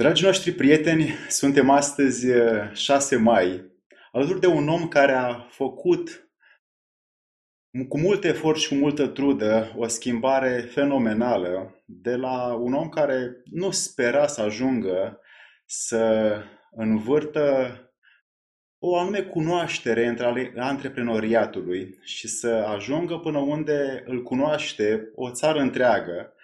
Dragii noștri prieteni, suntem astăzi 6 mai, alături de un om care a făcut cu mult efort și cu multă trudă o schimbare fenomenală de la un om care nu spera să ajungă să învârtă o anume cunoaștere între antreprenoriatului și să ajungă până unde îl cunoaște o țară întreagă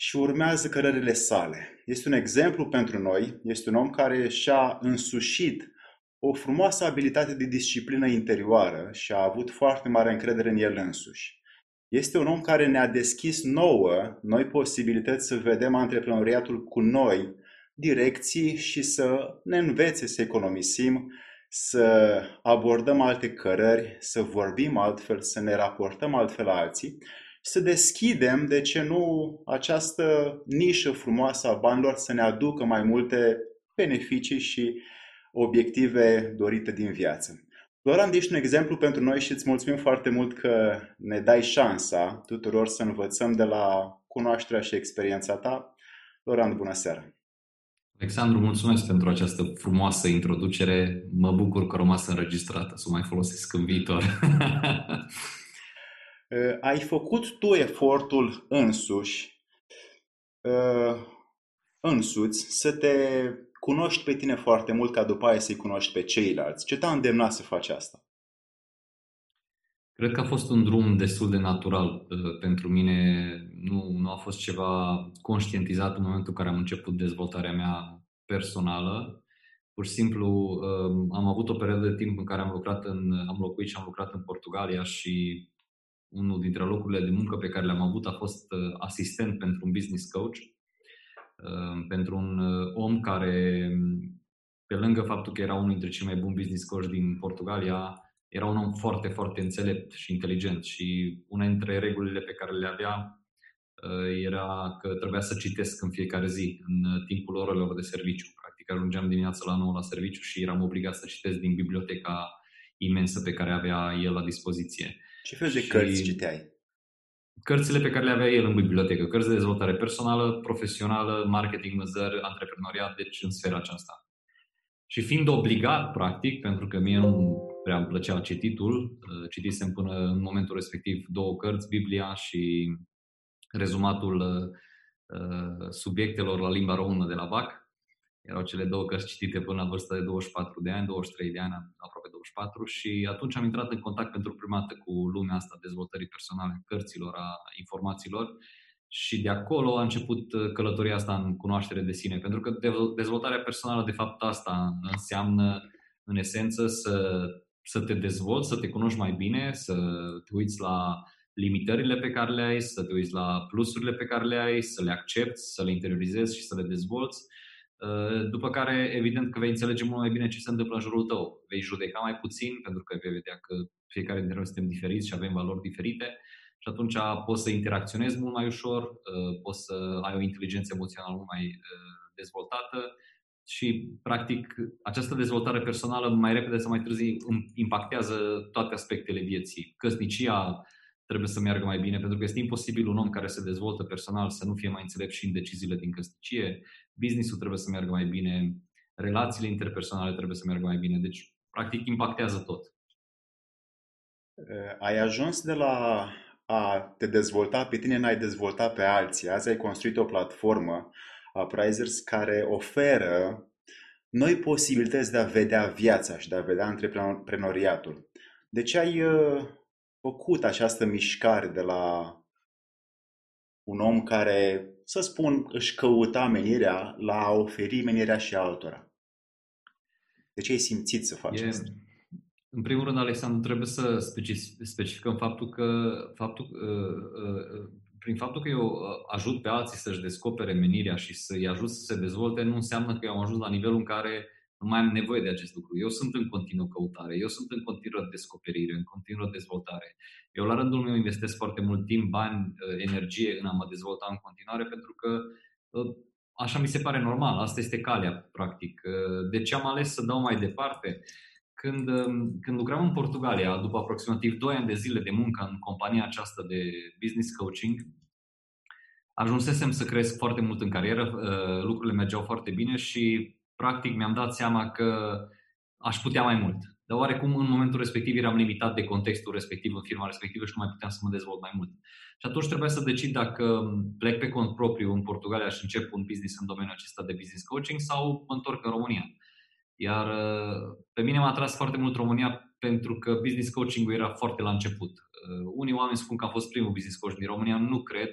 și urmează cărările sale. Este un exemplu pentru noi, este un om care și-a însușit o frumoasă abilitate de disciplină interioară și a avut foarte mare încredere în el însuși. Este un om care ne-a deschis nouă, noi posibilități să vedem antreprenoriatul cu noi direcții și să ne învețe să economisim, să abordăm alte cărări, să vorbim altfel, să ne raportăm altfel la alții să deschidem, de ce nu, această nișă frumoasă a banilor să ne aducă mai multe beneficii și obiective dorite din viață. Doran, ești un exemplu pentru noi și îți mulțumim foarte mult că ne dai șansa tuturor să învățăm de la cunoașterea și experiența ta. Doran, bună seara! Alexandru, mulțumesc pentru această frumoasă introducere. Mă bucur că a rămas înregistrată, să o mai folosesc în viitor. Uh, ai făcut tu efortul însuși, uh, însuți, să te cunoști pe tine foarte mult ca după aia să-i cunoști pe ceilalți. Ce te-a îndemnat să faci asta? Cred că a fost un drum destul de natural uh, pentru mine. Nu, nu a fost ceva conștientizat în momentul în care am început dezvoltarea mea personală. Pur și simplu am avut o perioadă de timp în care am lucrat în, am locuit și am lucrat în Portugalia și unul dintre locurile de muncă pe care le-am avut a fost uh, asistent pentru un business coach, uh, pentru un uh, om care, pe lângă faptul că era unul dintre cei mai buni business coach din Portugalia, era un om foarte, foarte înțelept și inteligent și una dintre regulile pe care le avea era că trebuia să citesc în fiecare zi, în timpul orelor de serviciu. Practic ajungeam dimineața la 9 la serviciu și eram obligat să citesc din biblioteca imensă pe care avea el la dispoziție. Ce fel de și cărți citeai? Cărțile pe care le avea el în bibliotecă, cărți de dezvoltare personală, profesională, marketing, vânzări, antreprenoriat, deci în sfera aceasta. Și fiind obligat, practic, pentru că mie nu prea îmi plăcea cititul, uh, citisem până în momentul respectiv două cărți, Biblia și rezumatul uh, subiectelor la limba română de la BAC, erau cele două cărți citite până la vârsta de 24 de ani, 23 de ani, aproape 24 și atunci am intrat în contact pentru prima dată cu lumea asta dezvoltării personale, cărților, a informațiilor și de acolo a început uh, călătoria asta în cunoaștere de sine, pentru că dezvoltarea personală de fapt asta înseamnă în esență să, să te dezvolți, să te cunoști mai bine, să te uiți la limitările pe care le ai, să te uiți la plusurile pe care le ai, să le accepti, să le interiorizezi și să le dezvolți. Uh, după care, evident că vei înțelege mult mai bine ce se întâmplă în jurul tău. Vei judeca mai puțin, pentru că vei vedea că fiecare dintre noi suntem diferiți și avem valori diferite și atunci poți să interacționezi mult mai ușor, uh, poți să ai o inteligență emoțională mult mai uh, dezvoltată și, practic, această dezvoltare personală mai repede sau mai târziu impactează toate aspectele vieții. Căsnicia, trebuie să meargă mai bine, pentru că este imposibil un om care se dezvoltă personal să nu fie mai înțelept și în deciziile din căsnicie, businessul trebuie să meargă mai bine, relațiile interpersonale trebuie să meargă mai bine, deci practic impactează tot. Eh, ai ajuns de la a te dezvolta pe tine, n-ai dezvolta pe alții. Azi ai construit o platformă a Prizers care oferă noi posibilități de a vedea viața și de a vedea antreprenoriatul. De ce ai eh, făcut această mișcare de la un om care, să spun, își căuta menirea la a oferi menirea și altora? De ce ai simțit să faci e, asta? În primul rând, Alexandru, trebuie să specificăm faptul că, faptul, uh, uh, prin faptul că eu uh, ajut pe alții să-și descopere menirea și să-i ajut să se dezvolte, nu înseamnă că eu am ajuns la nivelul în care nu mai am nevoie de acest lucru. Eu sunt în continuă căutare, eu sunt în continuă descoperire, în continuă dezvoltare. Eu la rândul meu investesc foarte mult timp, bani, uh, energie în a mă dezvolta în continuare pentru că uh, așa mi se pare normal, asta este calea, practic. Uh, de ce am ales să dau mai departe? Când, um, când lucram în Portugalia, după aproximativ 2 ani de zile de muncă în compania aceasta de business coaching, ajunsesem să cresc foarte mult în carieră, uh, lucrurile mergeau foarte bine și practic mi-am dat seama că aș putea mai mult. Dar oarecum în momentul respectiv eram limitat de contextul respectiv în firma respectivă și nu mai puteam să mă dezvolt mai mult. Și atunci trebuia să decid dacă plec pe cont propriu în Portugalia și încep un business în domeniul acesta de business coaching sau mă întorc în România. Iar uh, pe mine m-a atras foarte mult România pentru că business coaching-ul era foarte la început. Uh, unii oameni spun că am fost primul business coach din România, nu cred.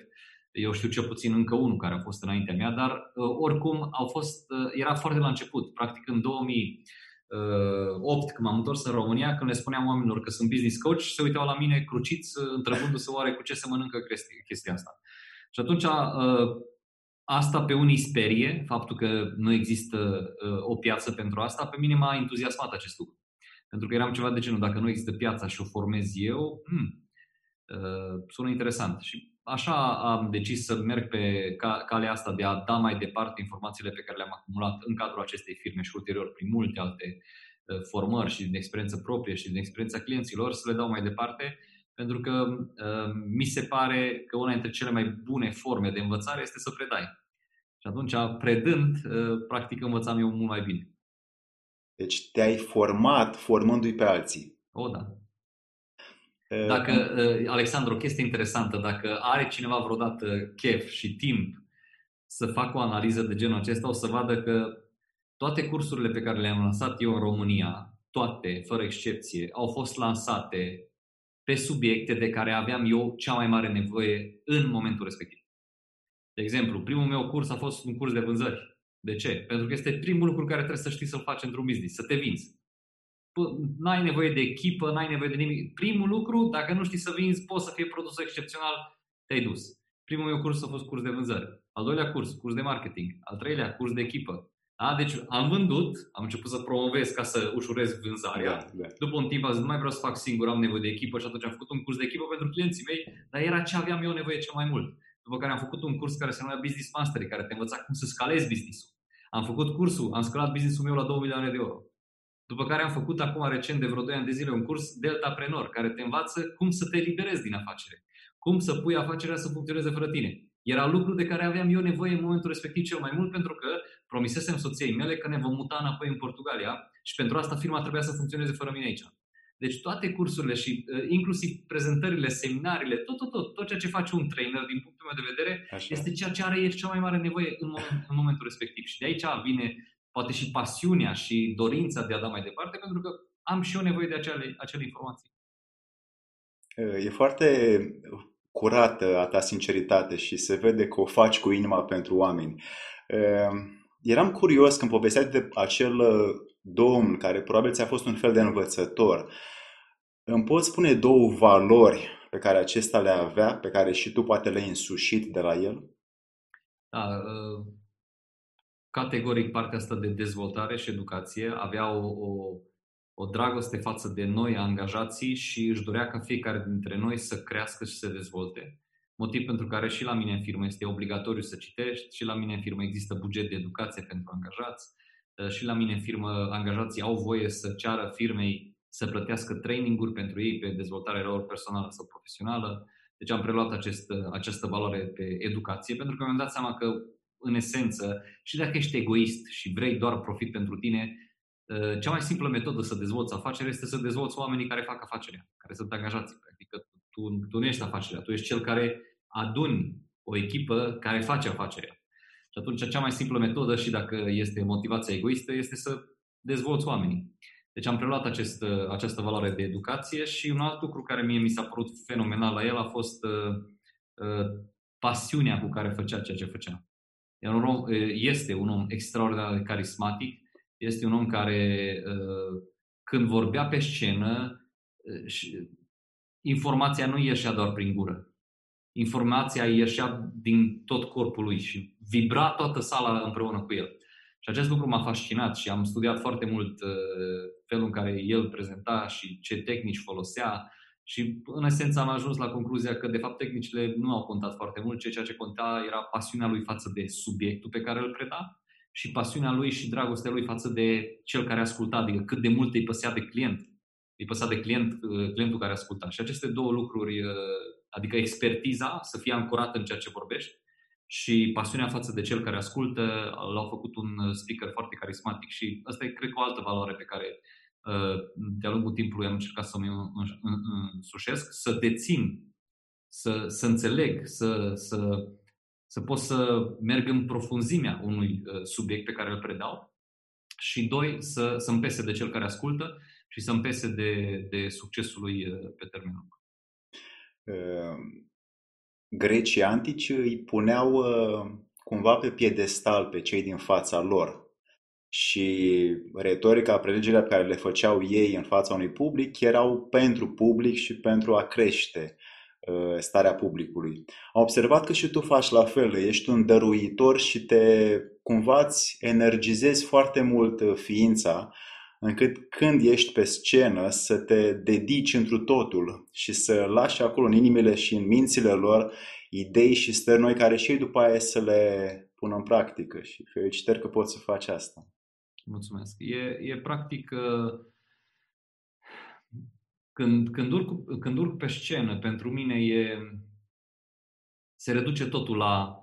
Eu știu cel puțin încă unul care a fost înaintea mea, dar uh, oricum au fost, era foarte la început. Practic în 2008, când m-am întors în România, când le spuneam oamenilor că sunt business coach, se uitau la mine cruciți, întrebându-se oare cu ce se mănâncă chestia asta. Și atunci Asta pe unii sperie, faptul că nu există uh, o piață pentru asta, pe mine m-a entuziasmat acest lucru. Pentru că eram ceva de genul, dacă nu există piața și o formez eu, hmm, uh, sună interesant. Și așa am decis să merg pe calea asta de a da mai departe informațiile pe care le-am acumulat în cadrul acestei firme și ulterior prin multe alte uh, formări și din experiență proprie și din experiența clienților, să le dau mai departe, pentru că uh, mi se pare că una dintre cele mai bune forme de învățare este să predai. Și atunci, predând, uh, practic învățam eu mult mai bine. Deci te-ai format formându-i pe alții. O, da. Uh, dacă, uh, Alexandru, o chestie interesantă, dacă are cineva vreodată chef și timp să facă o analiză de genul acesta, o să vadă că toate cursurile pe care le-am lansat eu în România, toate, fără excepție, au fost lansate pe subiecte de care aveam eu cea mai mare nevoie în momentul respectiv. De exemplu, primul meu curs a fost un curs de vânzări. De ce? Pentru că este primul lucru care trebuie să știi să-l faci într-un business, să te vinzi. N-ai nevoie de echipă, n-ai nevoie de nimic. Primul lucru, dacă nu știi să vinzi, poți să fie produs excepțional, te-ai dus. Primul meu curs a fost curs de vânzări. Al doilea curs, curs de marketing. Al treilea, curs de echipă. Da? Deci am vândut, am început să promovez ca să ușurez vânzarea. Da, da. După un timp am zis, nu mai vreau să fac singur, am nevoie de echipă și atunci am făcut un curs de echipă pentru clienții mei, dar era ce aveam eu nevoie cel mai mult. După care am făcut un curs care se numea Business Mastery, care te învăța cum să scalezi business-ul. Am făcut cursul, am scalat business-ul meu la 2 milioane de euro. După care am făcut acum recent, de vreo 2 ani de zile, un curs Deltapreneur, care te învață cum să te liberezi din afacere. Cum să pui afacerea să funcționeze fără tine. Era lucru de care aveam eu nevoie în momentul respectiv cel mai mult pentru că promisesem soției mele că ne vom muta înapoi în Portugalia și pentru asta firma trebuia să funcționeze fără mine aici. Deci toate cursurile și uh, inclusiv prezentările, seminariile, tot, tot, tot, tot ceea ce face un trainer din punctul meu de vedere Așa. este ceea ce are el cea mai mare nevoie în, moment, în momentul respectiv. Și de aici vine poate și pasiunea și dorința de a da mai departe, pentru că am și eu nevoie de acele, acele informații. E foarte curată a ta sinceritate și se vede că o faci cu inima pentru oameni. Eram curios când povesteai de acel domn care probabil ți-a fost un fel de învățător, îmi poți spune două valori pe care acesta le avea, pe care și tu poate le-ai însușit de la el? Da, ă, categoric partea asta de dezvoltare și educație avea o, o, o dragoste față de noi, angajații, și își dorea ca fiecare dintre noi să crească și să se dezvolte. Motiv pentru care și la mine în firmă este obligatoriu să citești, și la mine în firmă există buget de educație pentru angajați, Uh, și la mine în firmă angajații au voie să ceară firmei să plătească traininguri pentru ei pe dezvoltarea lor personală sau profesională. Deci am preluat acest, uh, această valoare pe educație pentru că mi-am dat seama că, în esență, și dacă ești egoist și vrei doar profit pentru tine, uh, cea mai simplă metodă să dezvolți afacerea este să dezvolți oamenii care fac afacerea, care sunt angajați. Adică tu, tu nu ești afacerea, tu ești cel care aduni o echipă care face afacerea. Și atunci cea mai simplă metodă și dacă este motivația egoistă este să dezvolți oamenii. Deci am preluat acest, această valoare de educație și un alt lucru care mie mi s-a părut fenomenal la el a fost uh, uh, pasiunea cu care făcea ceea ce făcea. Un om, uh, este un om extraordinar de carismatic, este un om care uh, când vorbea pe scenă, uh, informația nu ieșea doar prin gură informația ieșea din tot corpul lui și vibra toată sala împreună cu el. Și acest lucru m-a fascinat și am studiat foarte mult uh, felul în care el prezenta și ce tehnici folosea și în esență am ajuns la concluzia că de fapt tehnicile nu au contat foarte mult, ceea ce conta era pasiunea lui față de subiectul pe care îl preda și pasiunea lui și dragostea lui față de cel care asculta, adică cât de mult îi păsea de client, îi păsea de client, uh, clientul care asculta. Și aceste două lucruri uh, adică expertiza să fie ancorată în ceea ce vorbești și pasiunea față de cel care ascultă l-au făcut un speaker foarte carismatic și asta e, cred că, o altă valoare pe care uh, de-a lungul timpului am încercat să mi însușesc, să dețin, să, să înțeleg, să, să, să pot să merg în profunzimea unui uh, subiect pe care îl predau și, doi, să, să-mi pese de cel care ascultă și să-mi pese de, de succesul lui uh, pe termen lung. Grecii antici îi puneau uh, cumva pe piedestal pe cei din fața lor și retorica, prelegerile pe care le făceau ei în fața unui public erau pentru public și pentru a crește uh, starea publicului. Am observat că și tu faci la fel, ești un dăruitor și te cumva îți energizezi foarte mult ființa încât când ești pe scenă să te dedici întru totul și să lași acolo în inimile și în mințile lor idei și stări noi care și ei după aia să le pună în practică și felicitări că poți să faci asta. Mulțumesc. E, e practic uh, când, când, urc, când urc pe scenă, pentru mine e se reduce totul la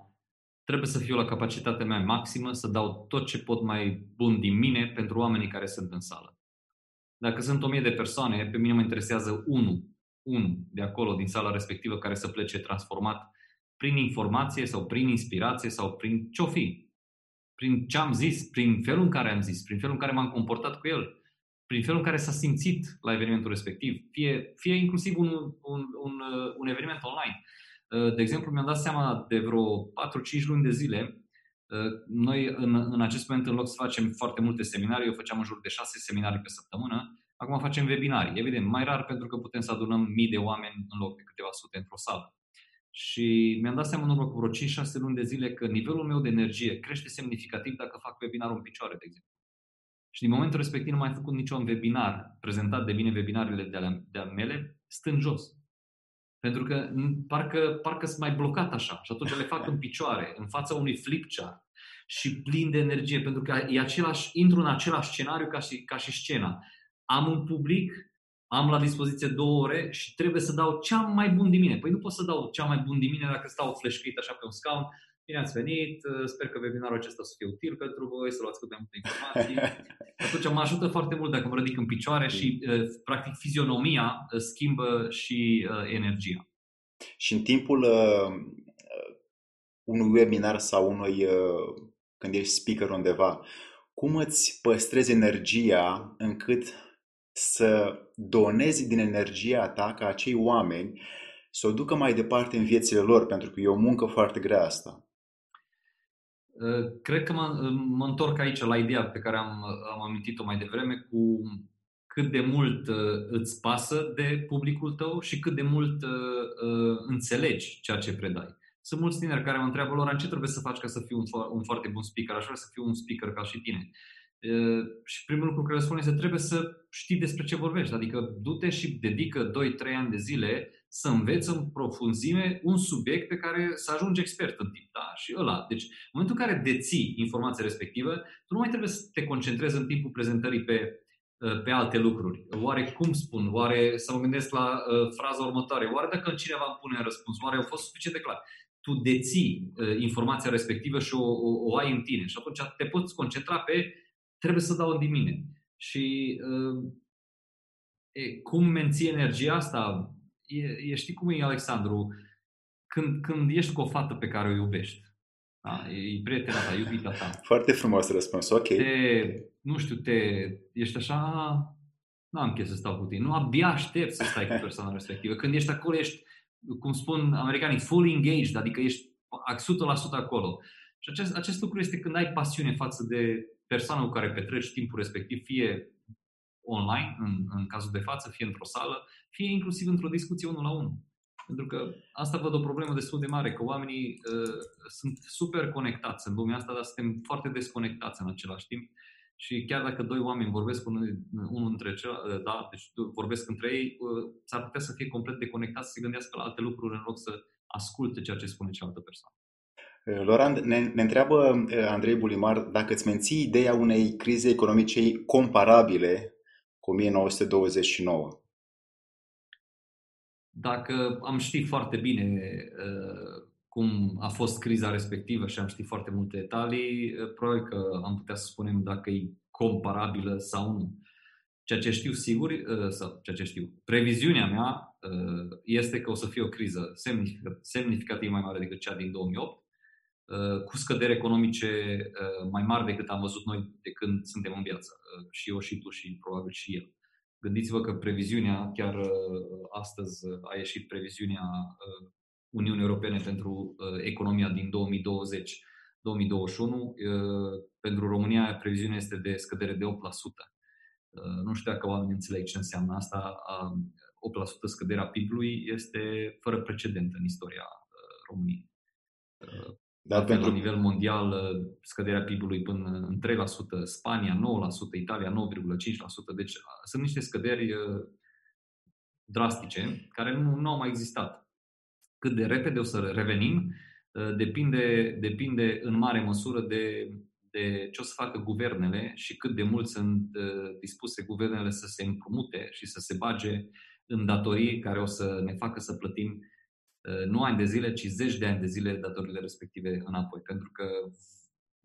trebuie să fiu la capacitatea mea maximă, să dau tot ce pot mai bun din mine pentru oamenii care sunt în sală. Dacă sunt o mie de persoane, pe mine mă interesează unul, unul de acolo, din sala respectivă, care să plece transformat prin informație sau prin inspirație sau prin ce-o fi. Prin ce am zis, prin felul în care am zis, prin felul în care m-am comportat cu el, prin felul în care s-a simțit la evenimentul respectiv, fie, fie inclusiv un, un, un, un eveniment online. Uh, de exemplu, mi-am dat seama de vreo 4-5 luni de zile, uh, noi în, în acest moment, în loc să facem foarte multe seminarii, eu făceam în jur de 6 seminarii pe săptămână, acum facem webinarii. Evident, mai rar pentru că putem să adunăm mii de oameni în loc de câteva sute într-o sală. Și mi-am dat seama în urmă cu vreo 5-6 luni de zile că nivelul meu de energie crește semnificativ dacă fac webinarul în picioare, de exemplu. Și din momentul respectiv nu mai am făcut niciun webinar prezentat de mine webinarele de ale, de ale mele, stând jos. Pentru că parcă, parcă sunt mai blocat așa și atunci le fac în picioare, în fața unui flipchart și plin de energie, pentru că e același, intru în același scenariu ca și, ca și scena. Am un public, am la dispoziție două ore și trebuie să dau cea mai bun din mine. Păi nu pot să dau cea mai bun din mine dacă stau fleșcuit așa pe un scaun. Bine ați venit, sper că webinarul acesta să fie util pentru voi, să luați cât mai multe informații. Atunci mă ajută foarte mult dacă mă ridic în picioare și, uh, practic, fizionomia uh, schimbă și uh, energia. Și în timpul uh, unui webinar sau unui, uh, când ești speaker undeva, cum îți păstrezi energia încât să donezi din energia ta ca acei oameni să o ducă mai departe în viețile lor, pentru că e o muncă foarte grea asta. Uh, cred că mă, mă întorc aici la ideea pe care am, am amintit-o mai devreme cu cât de mult uh, îți pasă de publicul tău și cât de mult uh, înțelegi ceea ce predai. Sunt mulți tineri care mă întreabă, lor ce trebuie să faci ca să fiu un, un foarte bun speaker? Aș vrea să fiu un speaker ca și tine. Și primul lucru care le spun este trebuie să știi despre ce vorbești. Adică du-te și dedică 2-3 ani de zile să înveți în profunzime un subiect pe care să ajungi expert în timp. Da? Și ăla. Deci, în momentul în care deții informația respectivă, tu nu mai trebuie să te concentrezi în timpul prezentării pe, pe alte lucruri. Oare cum spun? Oare să mă gândesc la uh, fraza următoare? Oare dacă cineva îmi pune în răspuns? Oare au fost suficient de clar? Tu deții uh, informația respectivă și o, o, o ai în tine. Și atunci te poți concentra pe trebuie să dau din mine. Și uh, e, cum menții energia asta? E, e, știi cum e, Alexandru? Când, când ești cu o fată pe care o iubești, da? e prietena ta, iubita ta. Foarte frumos răspuns, ok. Te, nu știu, te, ești așa, nu am chef să stau cu tine. Nu, abia aștept să stai cu persoana respectivă. Când ești acolo, ești, cum spun americanii, full engaged, adică ești 100% acolo. Și acest, acest lucru este când ai pasiune față de persoana cu care petreci timpul respectiv, fie online, în, în cazul de față, fie într-o sală, fie inclusiv într-o discuție unul la unul. Pentru că asta văd o problemă destul de mare, că oamenii uh, sunt super conectați în lumea asta, dar suntem foarte desconectați în același timp. Și chiar dacă doi oameni vorbesc unul, unul între celălalt, uh, da, deci vorbesc între ei, uh, s-ar putea să fie complet deconectați, să se gândească la alte lucruri în loc să asculte ceea ce spune cealaltă persoană. Laurent, ne, ne întreabă eh, Andrei Bulimar dacă îți menții ideea unei crize economice comparabile cu 1929. Dacă am ști foarte bine uh, cum a fost criza respectivă și am ști foarte multe detalii, probabil că am putea să spunem dacă e comparabilă sau nu. Ceea ce știu sigur, sau ceea ce știu, previziunea mea este că o să fie o criză semnificativ mai mare decât cea din 2008, cu scăderi economice mai mari decât am văzut noi de când suntem în viață. Și eu, și tu, și probabil și el. Gândiți-vă că previziunea, chiar astăzi a ieșit previziunea Uniunii Europene pentru economia din 2020 2021. Pentru România previziunea este de scădere de 8%. Nu știu dacă oamenii înțeleg ce înseamnă asta. 8% scăderea PIB-ului este fără precedent în istoria României. Dar pentru... La nivel mondial, scăderea PIB-ului până în 3%, Spania 9%, Italia 9,5%. Deci sunt niște scăderi drastice care nu, nu au mai existat. Cât de repede o să revenim, depinde, depinde în mare măsură de, de ce o să facă guvernele și cât de mult sunt dispuse guvernele să se împrumute și să se bage în datorii care o să ne facă să plătim nu ani de zile, ci zeci de ani de zile datoriile respective înapoi. Pentru că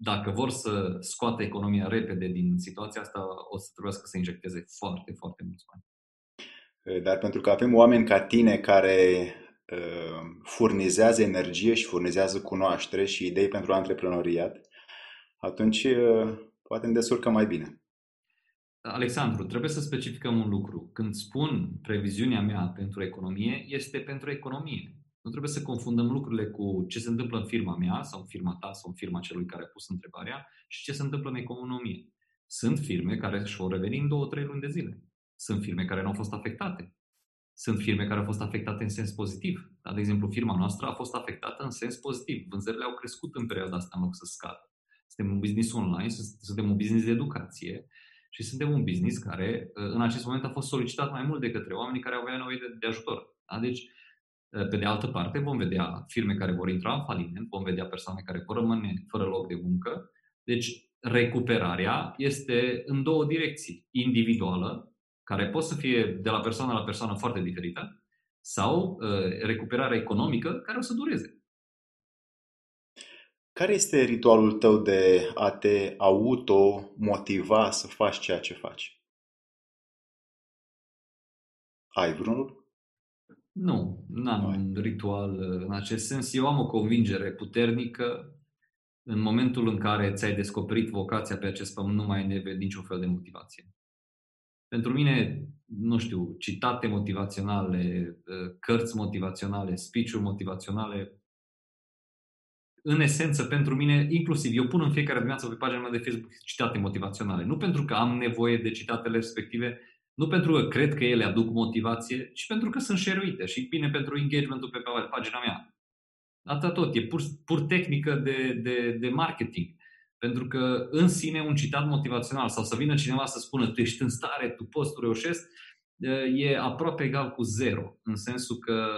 dacă vor să scoată economia repede din situația asta, o să trebuiască să injecteze foarte, foarte mulți bani. Dar pentru că avem oameni ca tine care uh, furnizează energie și furnizează cunoaștere și idei pentru antreprenoriat, atunci uh, poate ne descurcă mai bine. Alexandru, trebuie să specificăm un lucru. Când spun previziunea mea pentru economie, este pentru economie. Nu trebuie să confundăm lucrurile cu ce se întâmplă în firma mea sau în firma ta sau în firma celui care a pus întrebarea și ce se întâmplă în economie. Sunt firme care își vor reveni în două, trei luni de zile. Sunt firme care nu au fost afectate. Sunt firme care au fost afectate în sens pozitiv. Da, de exemplu, firma noastră a fost afectată în sens pozitiv. Vânzările au crescut în perioada asta în loc să scadă. Suntem un business online, suntem un business de educație și suntem un business care în acest moment a fost solicitat mai mult de către oamenii care aveau nevoie de, de ajutor. Da? Deci, pe de altă parte, vom vedea firme care vor intra în faliment, vom vedea persoane care vor rămâne fără loc de muncă. Deci, recuperarea este în două direcții. Individuală, care pot să fie de la persoană la persoană foarte diferită, sau uh, recuperarea economică, care o să dureze. Care este ritualul tău de a te auto-motiva să faci ceea ce faci? Ai vreunul? Nu, nu am un ritual uh, în acest sens. Eu am o convingere puternică în momentul în care ți-ai descoperit vocația pe acest pământ, nu mai ai nevoie niciun fel de motivație. Pentru mine, nu știu, citate motivaționale, uh, cărți motivaționale, speech-uri motivaționale, în esență, pentru mine, inclusiv, eu pun în fiecare dimineață pe pagina mea de Facebook citate motivaționale. Nu pentru că am nevoie de citatele respective, nu pentru că cred că ele aduc motivație, ci pentru că sunt share și bine pentru engagementul pe pagina mea. Asta tot, e pur, pur tehnică de, de, de marketing. Pentru că în sine un citat motivațional sau să vină cineva să spună tu ești în stare, tu poți, tu reușești, e aproape egal cu zero. În sensul că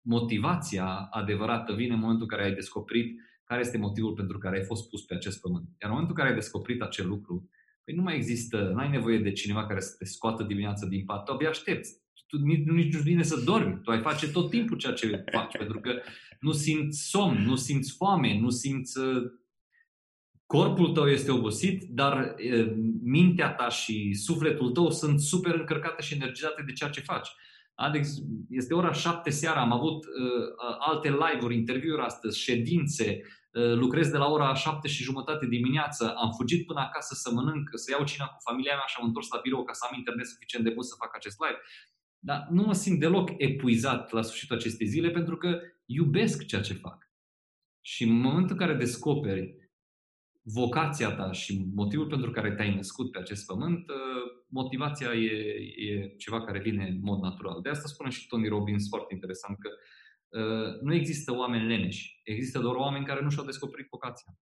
motivația adevărată vine în momentul în care ai descoperit care este motivul pentru care ai fost pus pe acest pământ. Iar în momentul în care ai descoperit acel lucru, Păi nu mai există, nu ai nevoie de cineva care să te scoată dimineața din pat. Tu abia aștepți. Tu nici, nici nu vine să dormi. Tu ai face tot timpul ceea ce faci, pentru că nu simți somn, nu simți foame, nu simți... Uh, corpul tău este obosit, dar uh, mintea ta și sufletul tău sunt super încărcate și energizate de ceea ce faci. Alex, este ora șapte seara, am avut uh, alte live-uri, interviuri astăzi, ședințe, Uh, lucrez de la ora 7 și jumătate dimineață, am fugit până acasă să mănânc, să iau cina cu familia mea și am întors la birou ca să am internet suficient de bun să fac acest live. Dar nu mă simt deloc epuizat la sfârșitul acestei zile pentru că iubesc ceea ce fac. Și în momentul în care descoperi vocația ta și motivul pentru care te-ai născut pe acest pământ, uh, motivația e, e ceva care vine în mod natural. De asta spune și Tony Robbins foarte interesant că Uh, nu există oameni leneși. Există doar oameni care nu și-au descoperit vocația.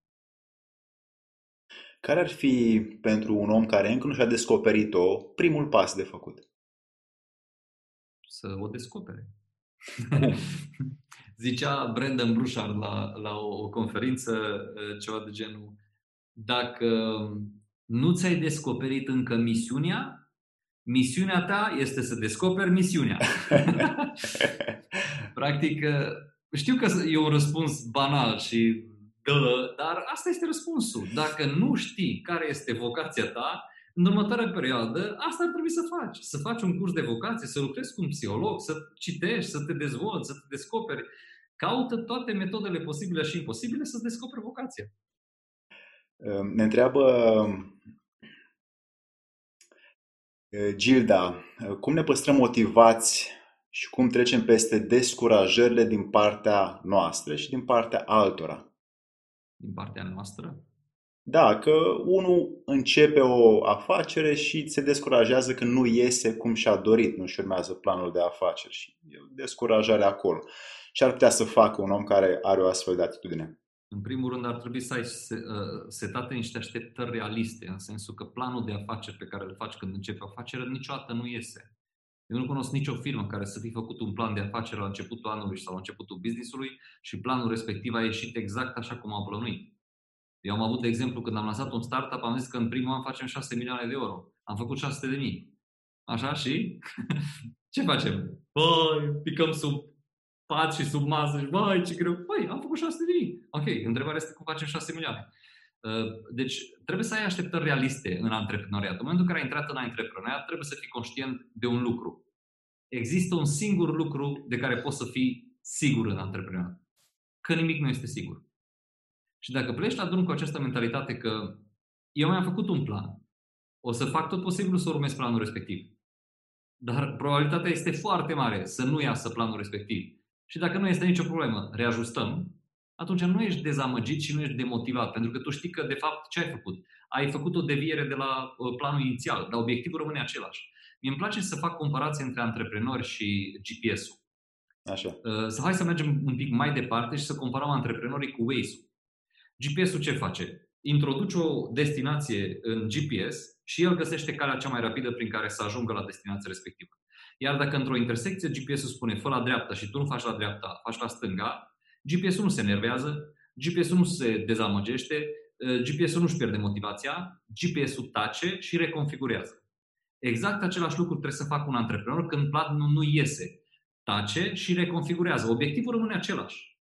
Care ar fi pentru un om care încă nu și-a descoperit-o primul pas de făcut? Să o descopere. Zicea Brandon Brushard la, la o, o conferință uh, ceva de genul dacă nu ți-ai descoperit încă misiunea, misiunea ta este să descoperi misiunea. Practic, știu că e un răspuns banal și dă, dar asta este răspunsul. Dacă nu știi care este vocația ta, în următoarea perioadă, asta ar trebui să faci. Să faci un curs de vocație, să lucrezi cu un psiholog, să citești, să te dezvolți, să te descoperi. Caută toate metodele posibile și imposibile să-ți descoperi vocația. Ne întreabă Gilda, cum ne păstrăm motivați și cum trecem peste descurajările din partea noastră și din partea altora? Din partea noastră? Da, că unul începe o afacere și se descurajează că nu iese cum și-a dorit, nu-și urmează planul de afaceri și e o descurajare acolo. Și ar putea să facă un om care are o astfel de atitudine? În primul rând ar trebui să ai uh, setate niște așteptări realiste, în sensul că planul de afaceri pe care îl faci când începi o afacere niciodată nu iese. Eu nu cunosc nicio firmă care să fi făcut un plan de afaceri la începutul anului sau la începutul businessului și planul respectiv a ieșit exact așa cum a plănuit. Eu am avut, de exemplu, când am lansat un startup, am zis că în primul an facem 6 milioane de euro. Am făcut 600 de mii. Așa și? Ce facem? Băi, picăm sub pat și sub masă și băi, ce greu. Băi, am făcut 600 de mii. Ok, întrebarea este cum facem 6 milioane. Uh, deci trebuie să ai așteptări realiste în antreprenoriat. În momentul în care ai intrat în antreprenoriat, trebuie să fii conștient de un lucru. Există un singur lucru de care poți să fii sigur în antreprenoriat. Că nimic nu este sigur. Și dacă pleci la drum cu această mentalitate că eu mi-am făcut un plan, o să fac tot posibilul să urmez planul respectiv. Dar probabilitatea este foarte mare să nu iasă planul respectiv. Și dacă nu este nicio problemă, reajustăm, atunci nu ești dezamăgit și nu ești demotivat, pentru că tu știi că, de fapt, ce ai făcut? Ai făcut o deviere de la uh, planul inițial, dar obiectivul rămâne același. Mie îmi place să fac comparație între antreprenori și GPS-ul. Așa. Uh, să hai să mergem un pic mai departe și să comparăm antreprenorii cu Waze-ul. GPS-ul ce face? Introduce o destinație în GPS și el găsește calea cea mai rapidă prin care să ajungă la destinația respectivă. Iar dacă într-o intersecție GPS-ul spune fă la dreapta și tu nu faci la dreapta, faci la stânga, GPS-ul nu se nervează, GPS-ul nu se dezamăgește, ă, GPS-ul nu-și pierde motivația, GPS-ul tace și reconfigurează. Exact același lucru trebuie să facă un antreprenor când planul nu iese. Tace și reconfigurează. Obiectivul rămâne același.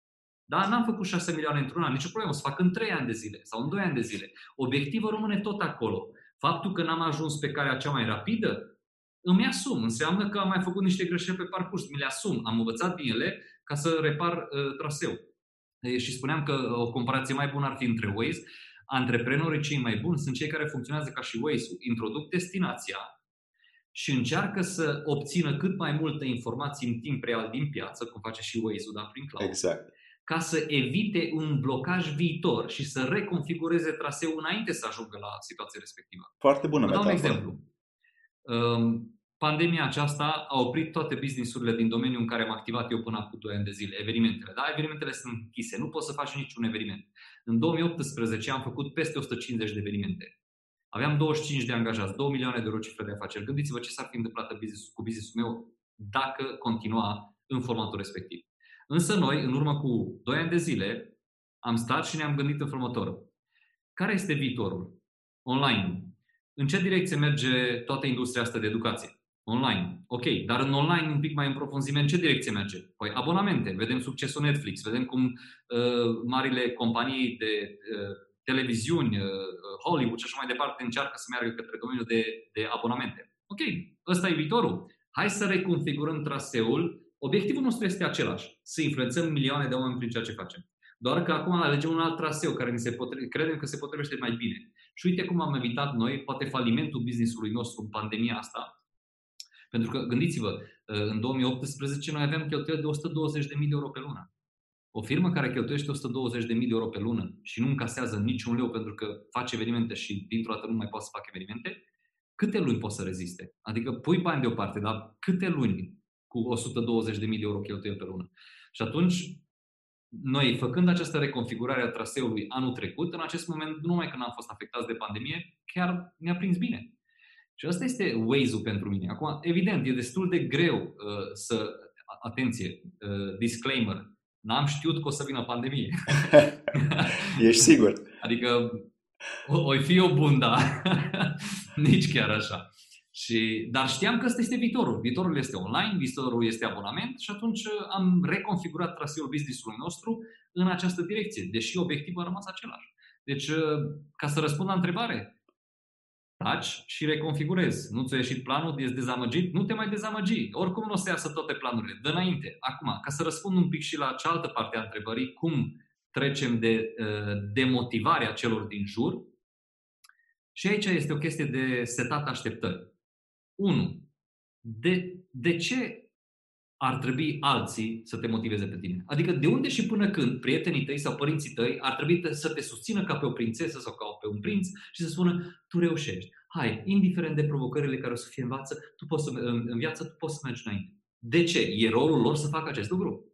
Da, n-am făcut 6 milioane într-un an, nicio problemă, o să fac în 3 ani de zile sau în 2 ani de zile. Obiectivul rămâne tot acolo. Faptul că n-am ajuns pe calea cea mai rapidă, îmi asum. Înseamnă că am mai făcut niște greșeli pe parcurs, mi le asum. Am învățat din ele ca să repar uh, traseu. E, și spuneam că o comparație mai bună ar fi între Waze. Antreprenorii cei mai buni sunt cei care funcționează ca și Waze-ul. Introduc destinația și încearcă să obțină cât mai multă informație în timp real din piață, cum face și Waze-ul, dar prin cloud. Exact ca să evite un blocaj viitor și să reconfigureze traseul înainte să ajungă la situația respectivă. Foarte bună Vă dau un exemplu. Pandemia aceasta a oprit toate businessurile din domeniul în care am activat eu până acum 2 ani de zile, evenimentele. Da, evenimentele sunt închise, nu poți să faci niciun eveniment. În 2018 am făcut peste 150 de evenimente. Aveam 25 de angajați, 2 milioane de euro cifre de afaceri. Gândiți-vă ce s-ar fi întâmplat cu businessul meu dacă continua în formatul respectiv. Însă noi, în urmă cu 2 ani de zile, am stat și ne-am gândit în următorul. Care este viitorul? Online. În ce direcție merge toată industria asta de educație? Online. Ok, dar în online un pic mai în profunzime, în ce direcție merge? Păi abonamente. Vedem succesul Netflix, vedem cum uh, marile companii de uh, televiziuni, uh, Hollywood și așa mai departe încearcă să meargă către domeniul de, de abonamente. Ok, ăsta e viitorul. Hai să reconfigurăm traseul Obiectivul nostru este același, să influențăm milioane de oameni prin ceea ce facem. Doar că acum alegem un alt traseu care ne se potre- credem că se potrivește mai bine. Și uite cum am evitat noi, poate falimentul businessului nostru în pandemia asta. Pentru că, gândiți-vă, în 2018 noi aveam cheltuieli de 120.000 de euro pe lună. O firmă care cheltuiește 120.000 de euro pe lună și nu încasează niciun leu pentru că face evenimente și dintr-o dată nu mai poate să facă evenimente, câte luni poate să reziste? Adică pui bani deoparte, dar câte luni cu 120.000 de euro cheltuieli pe lună. Și atunci, noi, făcând această reconfigurare a traseului anul trecut, în acest moment, nu numai că n-am fost afectați de pandemie, chiar ne-a prins bine. Și asta este Waze-ul pentru mine. Acum, evident, e destul de greu uh, să... Atenție, uh, disclaimer, n-am știut că o să vină pandemie. Ești sigur? Adică o, o fi o bunda, nici chiar așa. Și, dar știam că ăsta este viitorul. Viitorul este online, viitorul este abonament și atunci am reconfigurat traseul business-ului nostru în această direcție, deși obiectivul a rămas același. Deci, ca să răspund la întrebare, taci și reconfigurezi. Nu ți-a ieșit planul, ești dezamăgit, nu te mai dezamăgi. Oricum nu o să iasă toate planurile. Dă înainte. Acum, ca să răspund un pic și la cealaltă parte a întrebării, cum trecem de uh, demotivarea celor din jur, și aici este o chestie de setat așteptări. 1. De, de ce ar trebui alții să te motiveze pe tine? Adică de unde și până când prietenii tăi sau părinții tăi ar trebui să te susțină ca pe o prințesă sau ca pe un prinț și să spună tu reușești. Hai, indiferent de provocările care o să fie în viață, tu poți să, în, în viață, tu poți să mergi înainte. De ce? E rolul lor să facă acest lucru?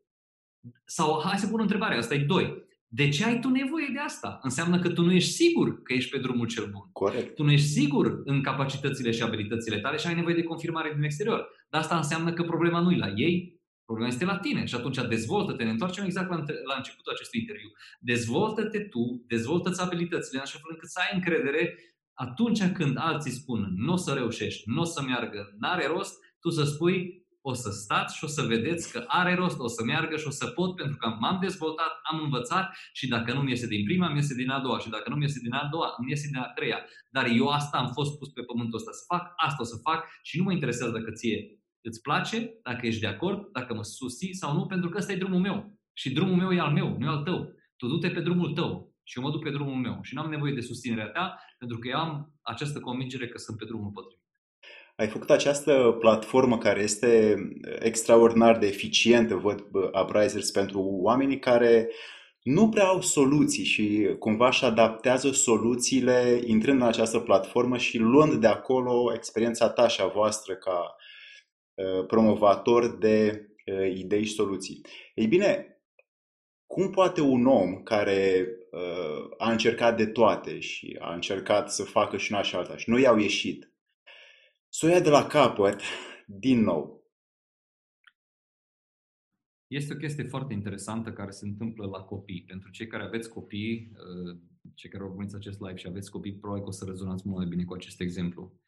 Sau hai să pun o întrebare, asta e doi. De ce ai tu nevoie de asta? Înseamnă că tu nu ești sigur că ești pe drumul cel bun. Corect. Tu nu ești sigur în capacitățile și abilitățile tale și ai nevoie de confirmare din exterior. Dar asta înseamnă că problema nu e la ei, problema este la tine. Și atunci dezvoltă-te, ne întoarcem exact la, la începutul acestui interviu. Dezvoltă-te tu, dezvoltă-ți abilitățile în așa fel încât să ai încredere atunci când alții spun nu o să reușești, nu o să meargă, n-are rost, tu să spui o să stați și o să vedeți că are rost, o să meargă și o să pot pentru că m-am dezvoltat, am învățat și dacă nu mi iese din prima, mi iese din a doua și dacă nu mi iese din a doua, mi iese din a treia. Dar eu asta am fost pus pe pământul ăsta să fac, asta o să fac și nu mă interesează dacă ție îți place, dacă ești de acord, dacă mă susții sau nu, pentru că ăsta e drumul meu. Și drumul meu e al meu, nu e al tău. Tu du-te pe drumul tău și eu mă duc pe drumul meu. Și nu am nevoie de susținerea ta, pentru că eu am această convingere că sunt pe drumul potrivit ai făcut această platformă care este extraordinar de eficientă, văd Uprisers, pentru oamenii care nu prea au soluții și cumva își adaptează soluțiile intrând în această platformă și luând de acolo experiența ta și a voastră ca uh, promovator de uh, idei și soluții. Ei bine, cum poate un om care uh, a încercat de toate și a încercat să facă și una și alta și nu i-au ieșit, să o ia de la capăt din nou. Este o chestie foarte interesantă care se întâmplă la copii. Pentru cei care aveți copii, uh, cei care urmăriți acest live și aveți copii, probabil că o să rezonați mult mai bine cu acest exemplu.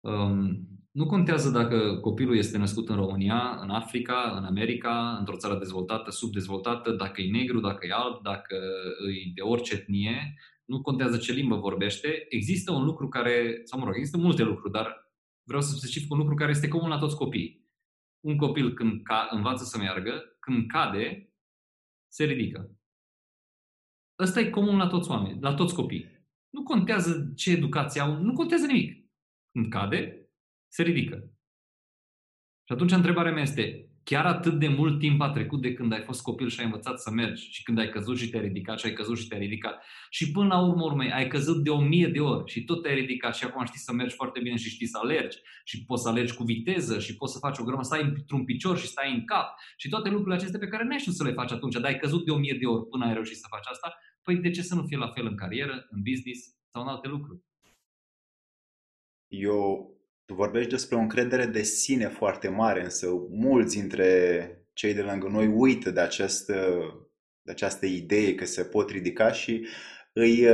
Um, nu contează dacă copilul este născut în România, în Africa, în America, într-o țară dezvoltată, subdezvoltată, dacă e negru, dacă e alb, dacă e de orice etnie, nu contează ce limbă vorbește, există un lucru care, sau mă rog, există multe lucruri, dar vreau să specific un lucru care este comun la toți copiii. Un copil când ca, învață să meargă, când cade, se ridică. Ăsta e comun la toți oameni, la toți copiii. Nu contează ce educație au, nu contează nimic. Când cade, se ridică. Și atunci întrebarea mea este, chiar atât de mult timp a trecut de când ai fost copil și ai învățat să mergi și când ai căzut și te-ai ridicat și ai căzut și te-ai ridicat și până la urmă urmei ai căzut de o mie de ori și tot te-ai ridicat și acum știi să mergi foarte bine și știi să alergi și poți să alergi cu viteză și poți să faci o grămadă, stai într-un picior și stai în cap și toate lucrurile acestea pe care n-ai știut să le faci atunci, dar ai căzut de o mie de ori până ai reușit să faci asta, păi de ce să nu fie la fel în carieră, în business sau în alte lucruri? Eu tu vorbești despre o încredere de sine foarte mare, însă mulți dintre cei de lângă noi uită de această, de această idee că se pot ridica și îi,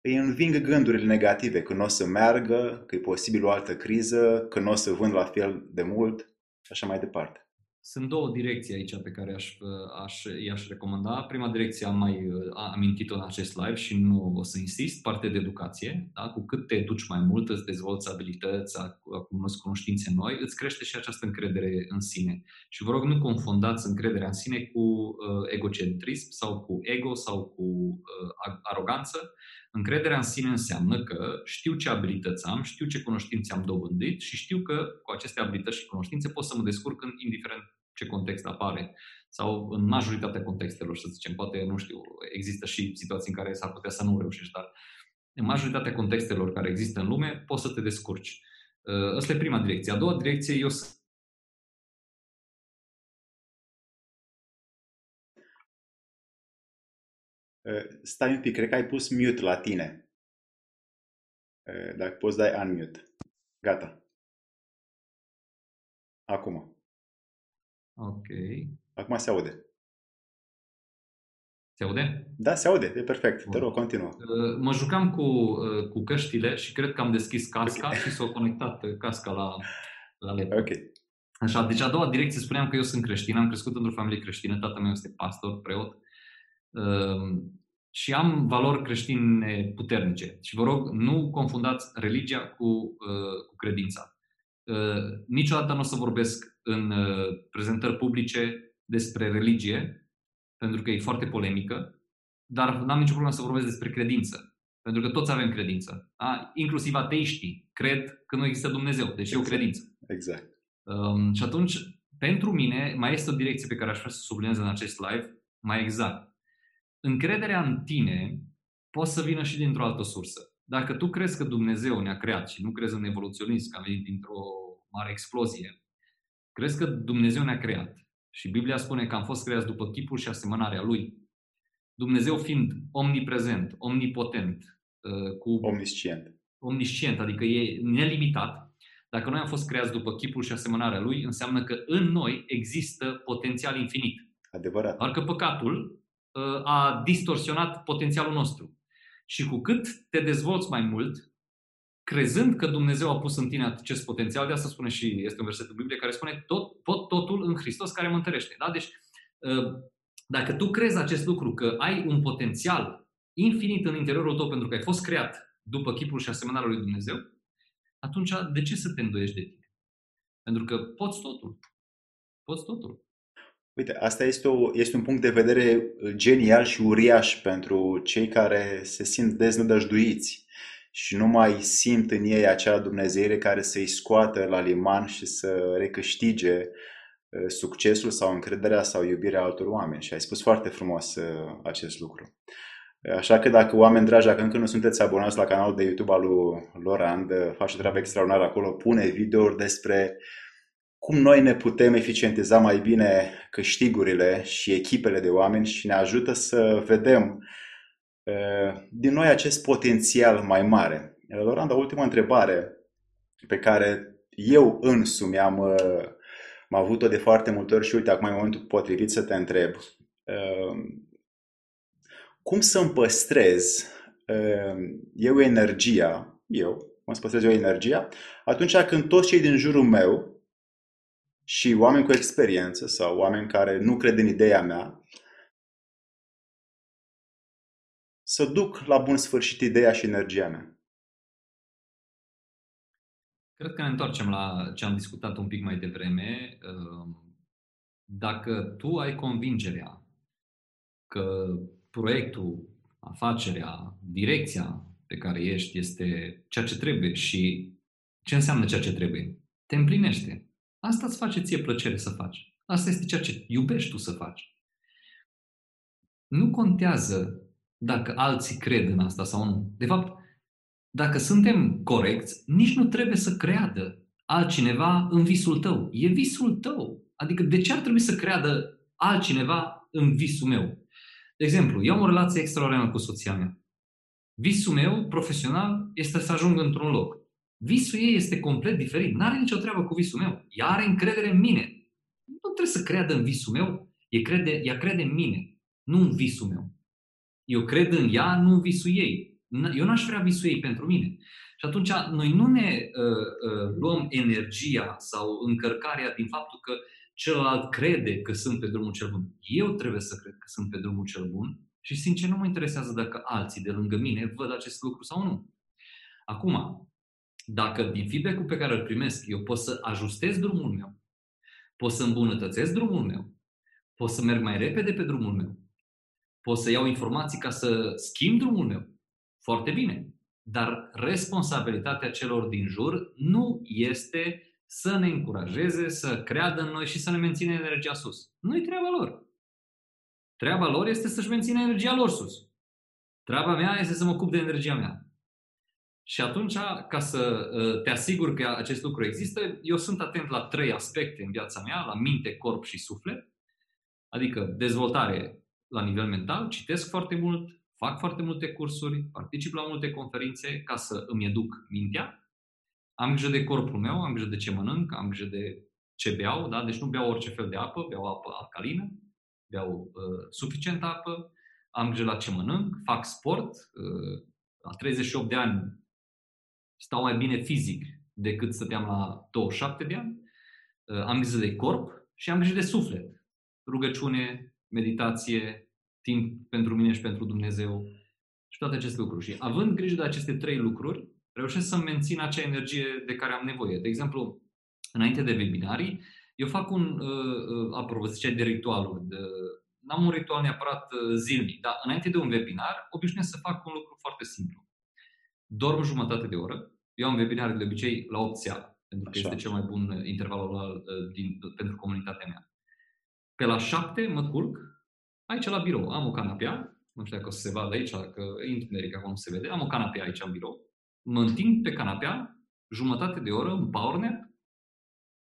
îi înving gândurile negative, că nu o să meargă, că e posibil o altă criză, că nu o să vând la fel de mult și așa mai departe. Sunt două direcții aici pe care aș, aș, i-aș recomanda. Prima direcție am mai am amintit-o în acest live și nu o să insist, partea de educație. Da? Cu cât te duci mai mult, îți dezvolți abilități, acumuleți cunoștințe noi, îți crește și această încredere în sine. Și vă rog, nu confundați încrederea în sine cu uh, egocentrism sau cu ego sau cu uh, aroganță. Încrederea în sine înseamnă că știu ce abilități am, știu ce cunoștințe am dobândit și știu că cu aceste abilități și cunoștințe pot să mă descurc în indiferent ce context apare sau în majoritatea contextelor, să zicem. Poate, nu știu, există și situații în care s-ar putea să nu reușești, dar în majoritatea contextelor care există în lume poți să te descurci. Uh, asta e prima direcție. A doua direcție, eu uh, Stai un pic, cred că ai pus mute la tine. Uh, dacă poți dai unmute. Gata. Acum. Ok. Acum se aude. Se aude? Da, se aude, e perfect. Bun. Te rog, continuă. Uh, mă jucam cu, uh, cu căștile și cred că am deschis casca okay. și s-a conectat casca la, la laptop. Ok. Așa, deci a doua direcție spuneam că eu sunt creștin, am crescut într-o familie creștină, tatăl meu este pastor, preot uh, și am valori creștine puternice. Și vă rog, nu confundați religia cu, cu credința. Niciodată nu o să vorbesc în prezentări publice despre religie, pentru că e foarte polemică, dar n-am nicio problemă să vorbesc despre credință. Pentru că toți avem credință. Da? Inclusiv ateiștii cred că nu există Dumnezeu, deci exact. e o credință. Exact. Um, și atunci, pentru mine, mai este o direcție pe care aș vrea să subliniez în acest live, mai exact. Încrederea în tine poate să vină și dintr-o altă sursă. Dacă tu crezi că Dumnezeu ne-a creat și nu crezi în evoluționism, că am venit dintr-o mare explozie, crezi că Dumnezeu ne-a creat și Biblia spune că am fost creați după chipul și asemănarea Lui. Dumnezeu fiind omniprezent, omnipotent, uh, cu omniscient. omniscient, adică e nelimitat, dacă noi am fost creați după chipul și asemănarea Lui, înseamnă că în noi există potențial infinit. Adevărat. Doar că păcatul uh, a distorsionat potențialul nostru. Și cu cât te dezvolți mai mult, crezând că Dumnezeu a pus în tine acest potențial, de asta spune și este un verset în Biblie care spune tot, pot totul în Hristos care mă întărește. Da? Deci, ă, dacă tu crezi acest lucru, că ai un potențial infinit în interiorul tău pentru că ai fost creat după chipul și asemănarea lui Dumnezeu, atunci de ce să te îndoiești de tine? Pentru că poți totul. Poți totul. Uite, asta este, o, este un punct de vedere genial și uriaș pentru cei care se simt deznădăjduiți și nu mai simt în ei acea Dumnezeire care să-i scoată la liman și să recâștige uh, succesul sau încrederea sau iubirea altor oameni. Și ai spus foarte frumos uh, acest lucru. Așa că dacă oameni dragi, dacă încă nu sunteți abonați la canalul de YouTube al lui Lorand, uh, face treabă extraordinară acolo, pune videouri despre cum noi ne putem eficientiza mai bine câștigurile și echipele de oameni și ne ajută să vedem din noi acest potențial mai mare. Loranda, ultima întrebare pe care eu însumi am, am avut-o de foarte multe ori și uite, acum e momentul potrivit să te întreb. Cum să-mi păstrez eu energia, eu, cum să păstrez eu energia, atunci când toți cei din jurul meu și oameni cu experiență sau oameni care nu cred în ideea mea, să duc la bun sfârșit ideea și energia mea. Cred că ne întoarcem la ce am discutat un pic mai devreme. Ehm, dacă tu ai convingerea că proiectul, afacerea, direcția pe care ești este ceea ce trebuie și ce înseamnă ceea ce trebuie, te împlinește. Asta îți face ție plăcere să faci. Asta este ceea ce iubești tu să faci. Nu contează dacă alții cred în asta sau nu. De fapt, dacă suntem corecți, nici nu trebuie să creadă altcineva în visul tău. E visul tău. Adică de ce ar trebui să creadă altcineva în visul meu? De exemplu, eu am o relație extraordinară cu soția mea. Visul meu profesional este să ajung într-un loc. Visul ei este complet diferit. Nu are nicio treabă cu visul meu. Ea are încredere în mine. Nu trebuie să creadă în visul meu. Ea crede, ea crede în mine, nu în visul meu. Eu cred în ea, nu în visul ei. Eu n-aș vrea visul ei pentru mine. Și atunci noi nu ne uh, uh, luăm energia sau încărcarea din faptul că celălalt crede că sunt pe drumul cel bun. Eu trebuie să cred că sunt pe drumul cel bun și sincer nu mă interesează dacă alții de lângă mine văd acest lucru sau nu. Acum, dacă din feedback-ul pe care îl primesc eu pot să ajustez drumul meu, pot să îmbunătățesc drumul meu, pot să merg mai repede pe drumul meu, pot să iau informații ca să schimb drumul meu. Foarte bine. Dar responsabilitatea celor din jur nu este să ne încurajeze, să creadă în noi și să ne mențină energia sus. Nu-i treaba lor. Treaba lor este să-și mențină energia lor sus. Treaba mea este să mă ocup de energia mea. Și atunci, ca să ă, te asigur că acest lucru există, eu sunt atent la trei aspecte în viața mea, la minte, corp și suflet. Adică dezvoltare la nivel mental, citesc foarte mult, fac foarte multe cursuri, particip la multe conferințe ca să îmi educ mintea. Am grijă de corpul meu, am grijă de ce mănânc, am grijă de ce beau, da? deci nu beau orice fel de apă, beau apă alcalină, beau uh, suficient apă, am grijă la ce mănânc, fac sport, uh, la 38 de ani stau mai bine fizic decât stăteam la 27 de ani, uh, am grijă de corp și am grijă de suflet. Rugăciune, meditație, timp pentru mine și pentru Dumnezeu și toate aceste lucruri. Și având grijă de aceste trei lucruri, reușesc să mențin acea energie de care am nevoie. De exemplu, înainte de webinarii, eu fac un, uh, uh, apropo, ziceai de ritualuri, de, n-am un ritual neapărat uh, zilnic, dar înainte de un webinar, obișnuiesc să fac un lucru foarte simplu. Dorm jumătate de oră, eu am webinar de obicei la 8 seara, pentru că Așa. este cel mai bun interval oral din, pentru comunitatea mea. Pe la 7 mă culc, aici la birou, am o canapea, nu știu dacă o să se vadă aici, că e întuneric, acum nu se vede, am o canapea aici în birou, mă întind pe canapea, jumătate de oră, un power nap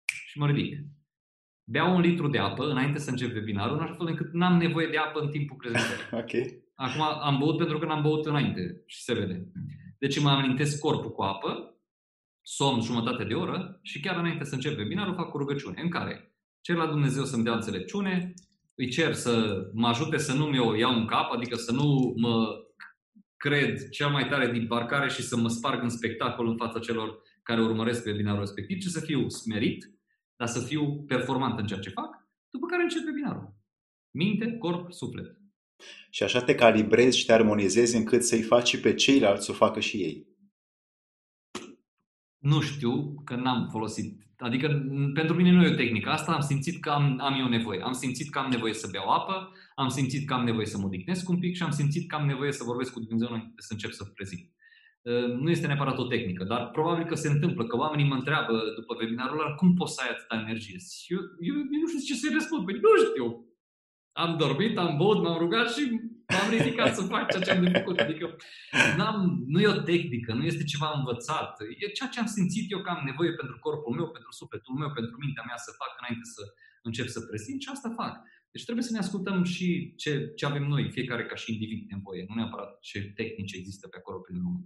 și mă ridic. Beau un litru de apă înainte să încep webinarul, în așa fel încât n-am nevoie de apă în timpul prezentării. ok. Acum am băut pentru că n-am băut înainte și se vede. Deci mă amintesc corpul cu apă, somn jumătate de oră și chiar înainte să încep webinarul fac o rugăciune în care cer la Dumnezeu să-mi dea înțelepciune, îi cer să mă ajute să nu mi-o iau în cap, adică să nu mă cred cel mai tare din parcare și să mă sparg în spectacol în fața celor care urmăresc webinarul respectiv, ci să fiu smerit, dar să fiu performant în ceea ce fac, după care încep webinarul. Minte, corp, suflet. Și așa te calibrezi și te armonizezi încât să-i faci pe ceilalți să o facă și ei. Nu știu, că n-am folosit. Adică pentru mine nu e o tehnică. Asta am simțit că am, am eu nevoie. Am simțit că am nevoie să beau apă, am simțit că am nevoie să mă odihnesc un pic și am simțit că am nevoie să vorbesc cu Dumnezeu înainte să încep să prezint. Uh, nu este neapărat o tehnică, dar probabil că se întâmplă, că oamenii mă întreabă după webinarul ăla cum poți să ai atâta energie. Eu, eu, eu nu știu ce să-i răspund. Păi nu știu. Am dormit, am băut, m-am rugat și m-am ridicat să fac ceea ce am de făcut. Adică n-am, nu e o tehnică, nu este ceva învățat. E ceea ce am simțit eu că am nevoie pentru corpul meu, pentru sufletul meu, pentru mintea mea să fac înainte să încep să prezint și asta fac. Deci trebuie să ne ascultăm și ce, ce avem noi, fiecare ca și individ nevoie, nu neapărat ce tehnici există pe acolo prin lume.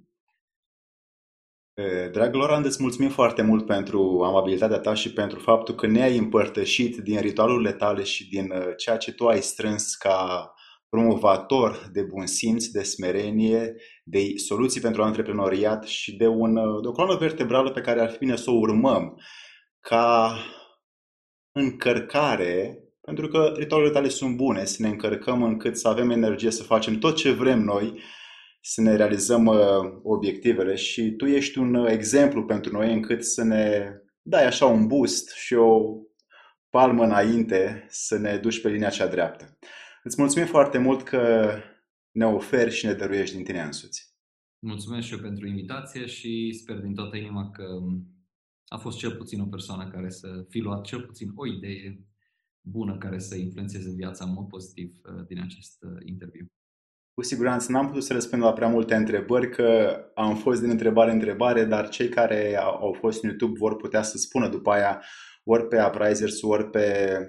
Dragă Loran, îți mulțumim foarte mult pentru amabilitatea ta și pentru faptul că ne-ai împărtășit din ritualurile tale și din ceea ce tu ai strâns ca promovator de bun simț, de smerenie, de soluții pentru antreprenoriat și de, un, de o coloană vertebrală pe care ar fi bine să o urmăm ca încărcare, pentru că ritualurile tale sunt bune, să ne încărcăm încât să avem energie să facem tot ce vrem noi, să ne realizăm uh, obiectivele și tu ești un uh, exemplu pentru noi încât să ne dai așa un boost și o palmă înainte să ne duci pe linia cea dreaptă. Îți mulțumim foarte mult că ne oferi și ne dăruiești din tine însuți. Mulțumesc și eu pentru invitație și sper din toată inima că a fost cel puțin o persoană care să fi luat cel puțin o idee bună care să influențeze viața în mod pozitiv uh, din acest interviu. Cu siguranță n-am putut să răspund la prea multe întrebări, că am fost din întrebare în întrebare, dar cei care au fost în YouTube vor putea să spună după aia ori pe Uprisers, ori pe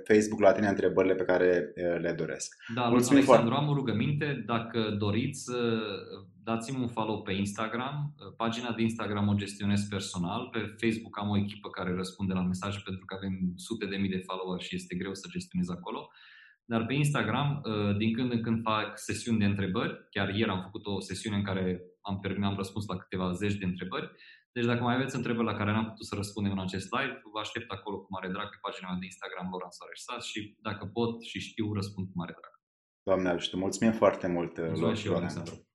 Facebook la tine întrebările pe care le doresc. Da, Mulțumim Alexandru, foarte... am o rugăminte. Dacă doriți, dați-mi un follow pe Instagram. Pagina de Instagram o gestionez personal. Pe Facebook am o echipă care răspunde la mesaje pentru că avem sute de mii de followers și este greu să gestionez acolo. Dar pe Instagram, uh, din când în când fac sesiuni de întrebări. Chiar ieri am făcut o sesiune în care am, am răspuns la câteva zeci de întrebări. Deci dacă mai aveți întrebări la care n-am putut să răspundem în acest live, vă aștept acolo cu mare drag pe pagina mea de Instagram, Loran Soareș și dacă pot și știu, răspund cu mare drag. Doamne ajută! Mulțumim foarte mult, Mulțumesc și eu, Alexandru!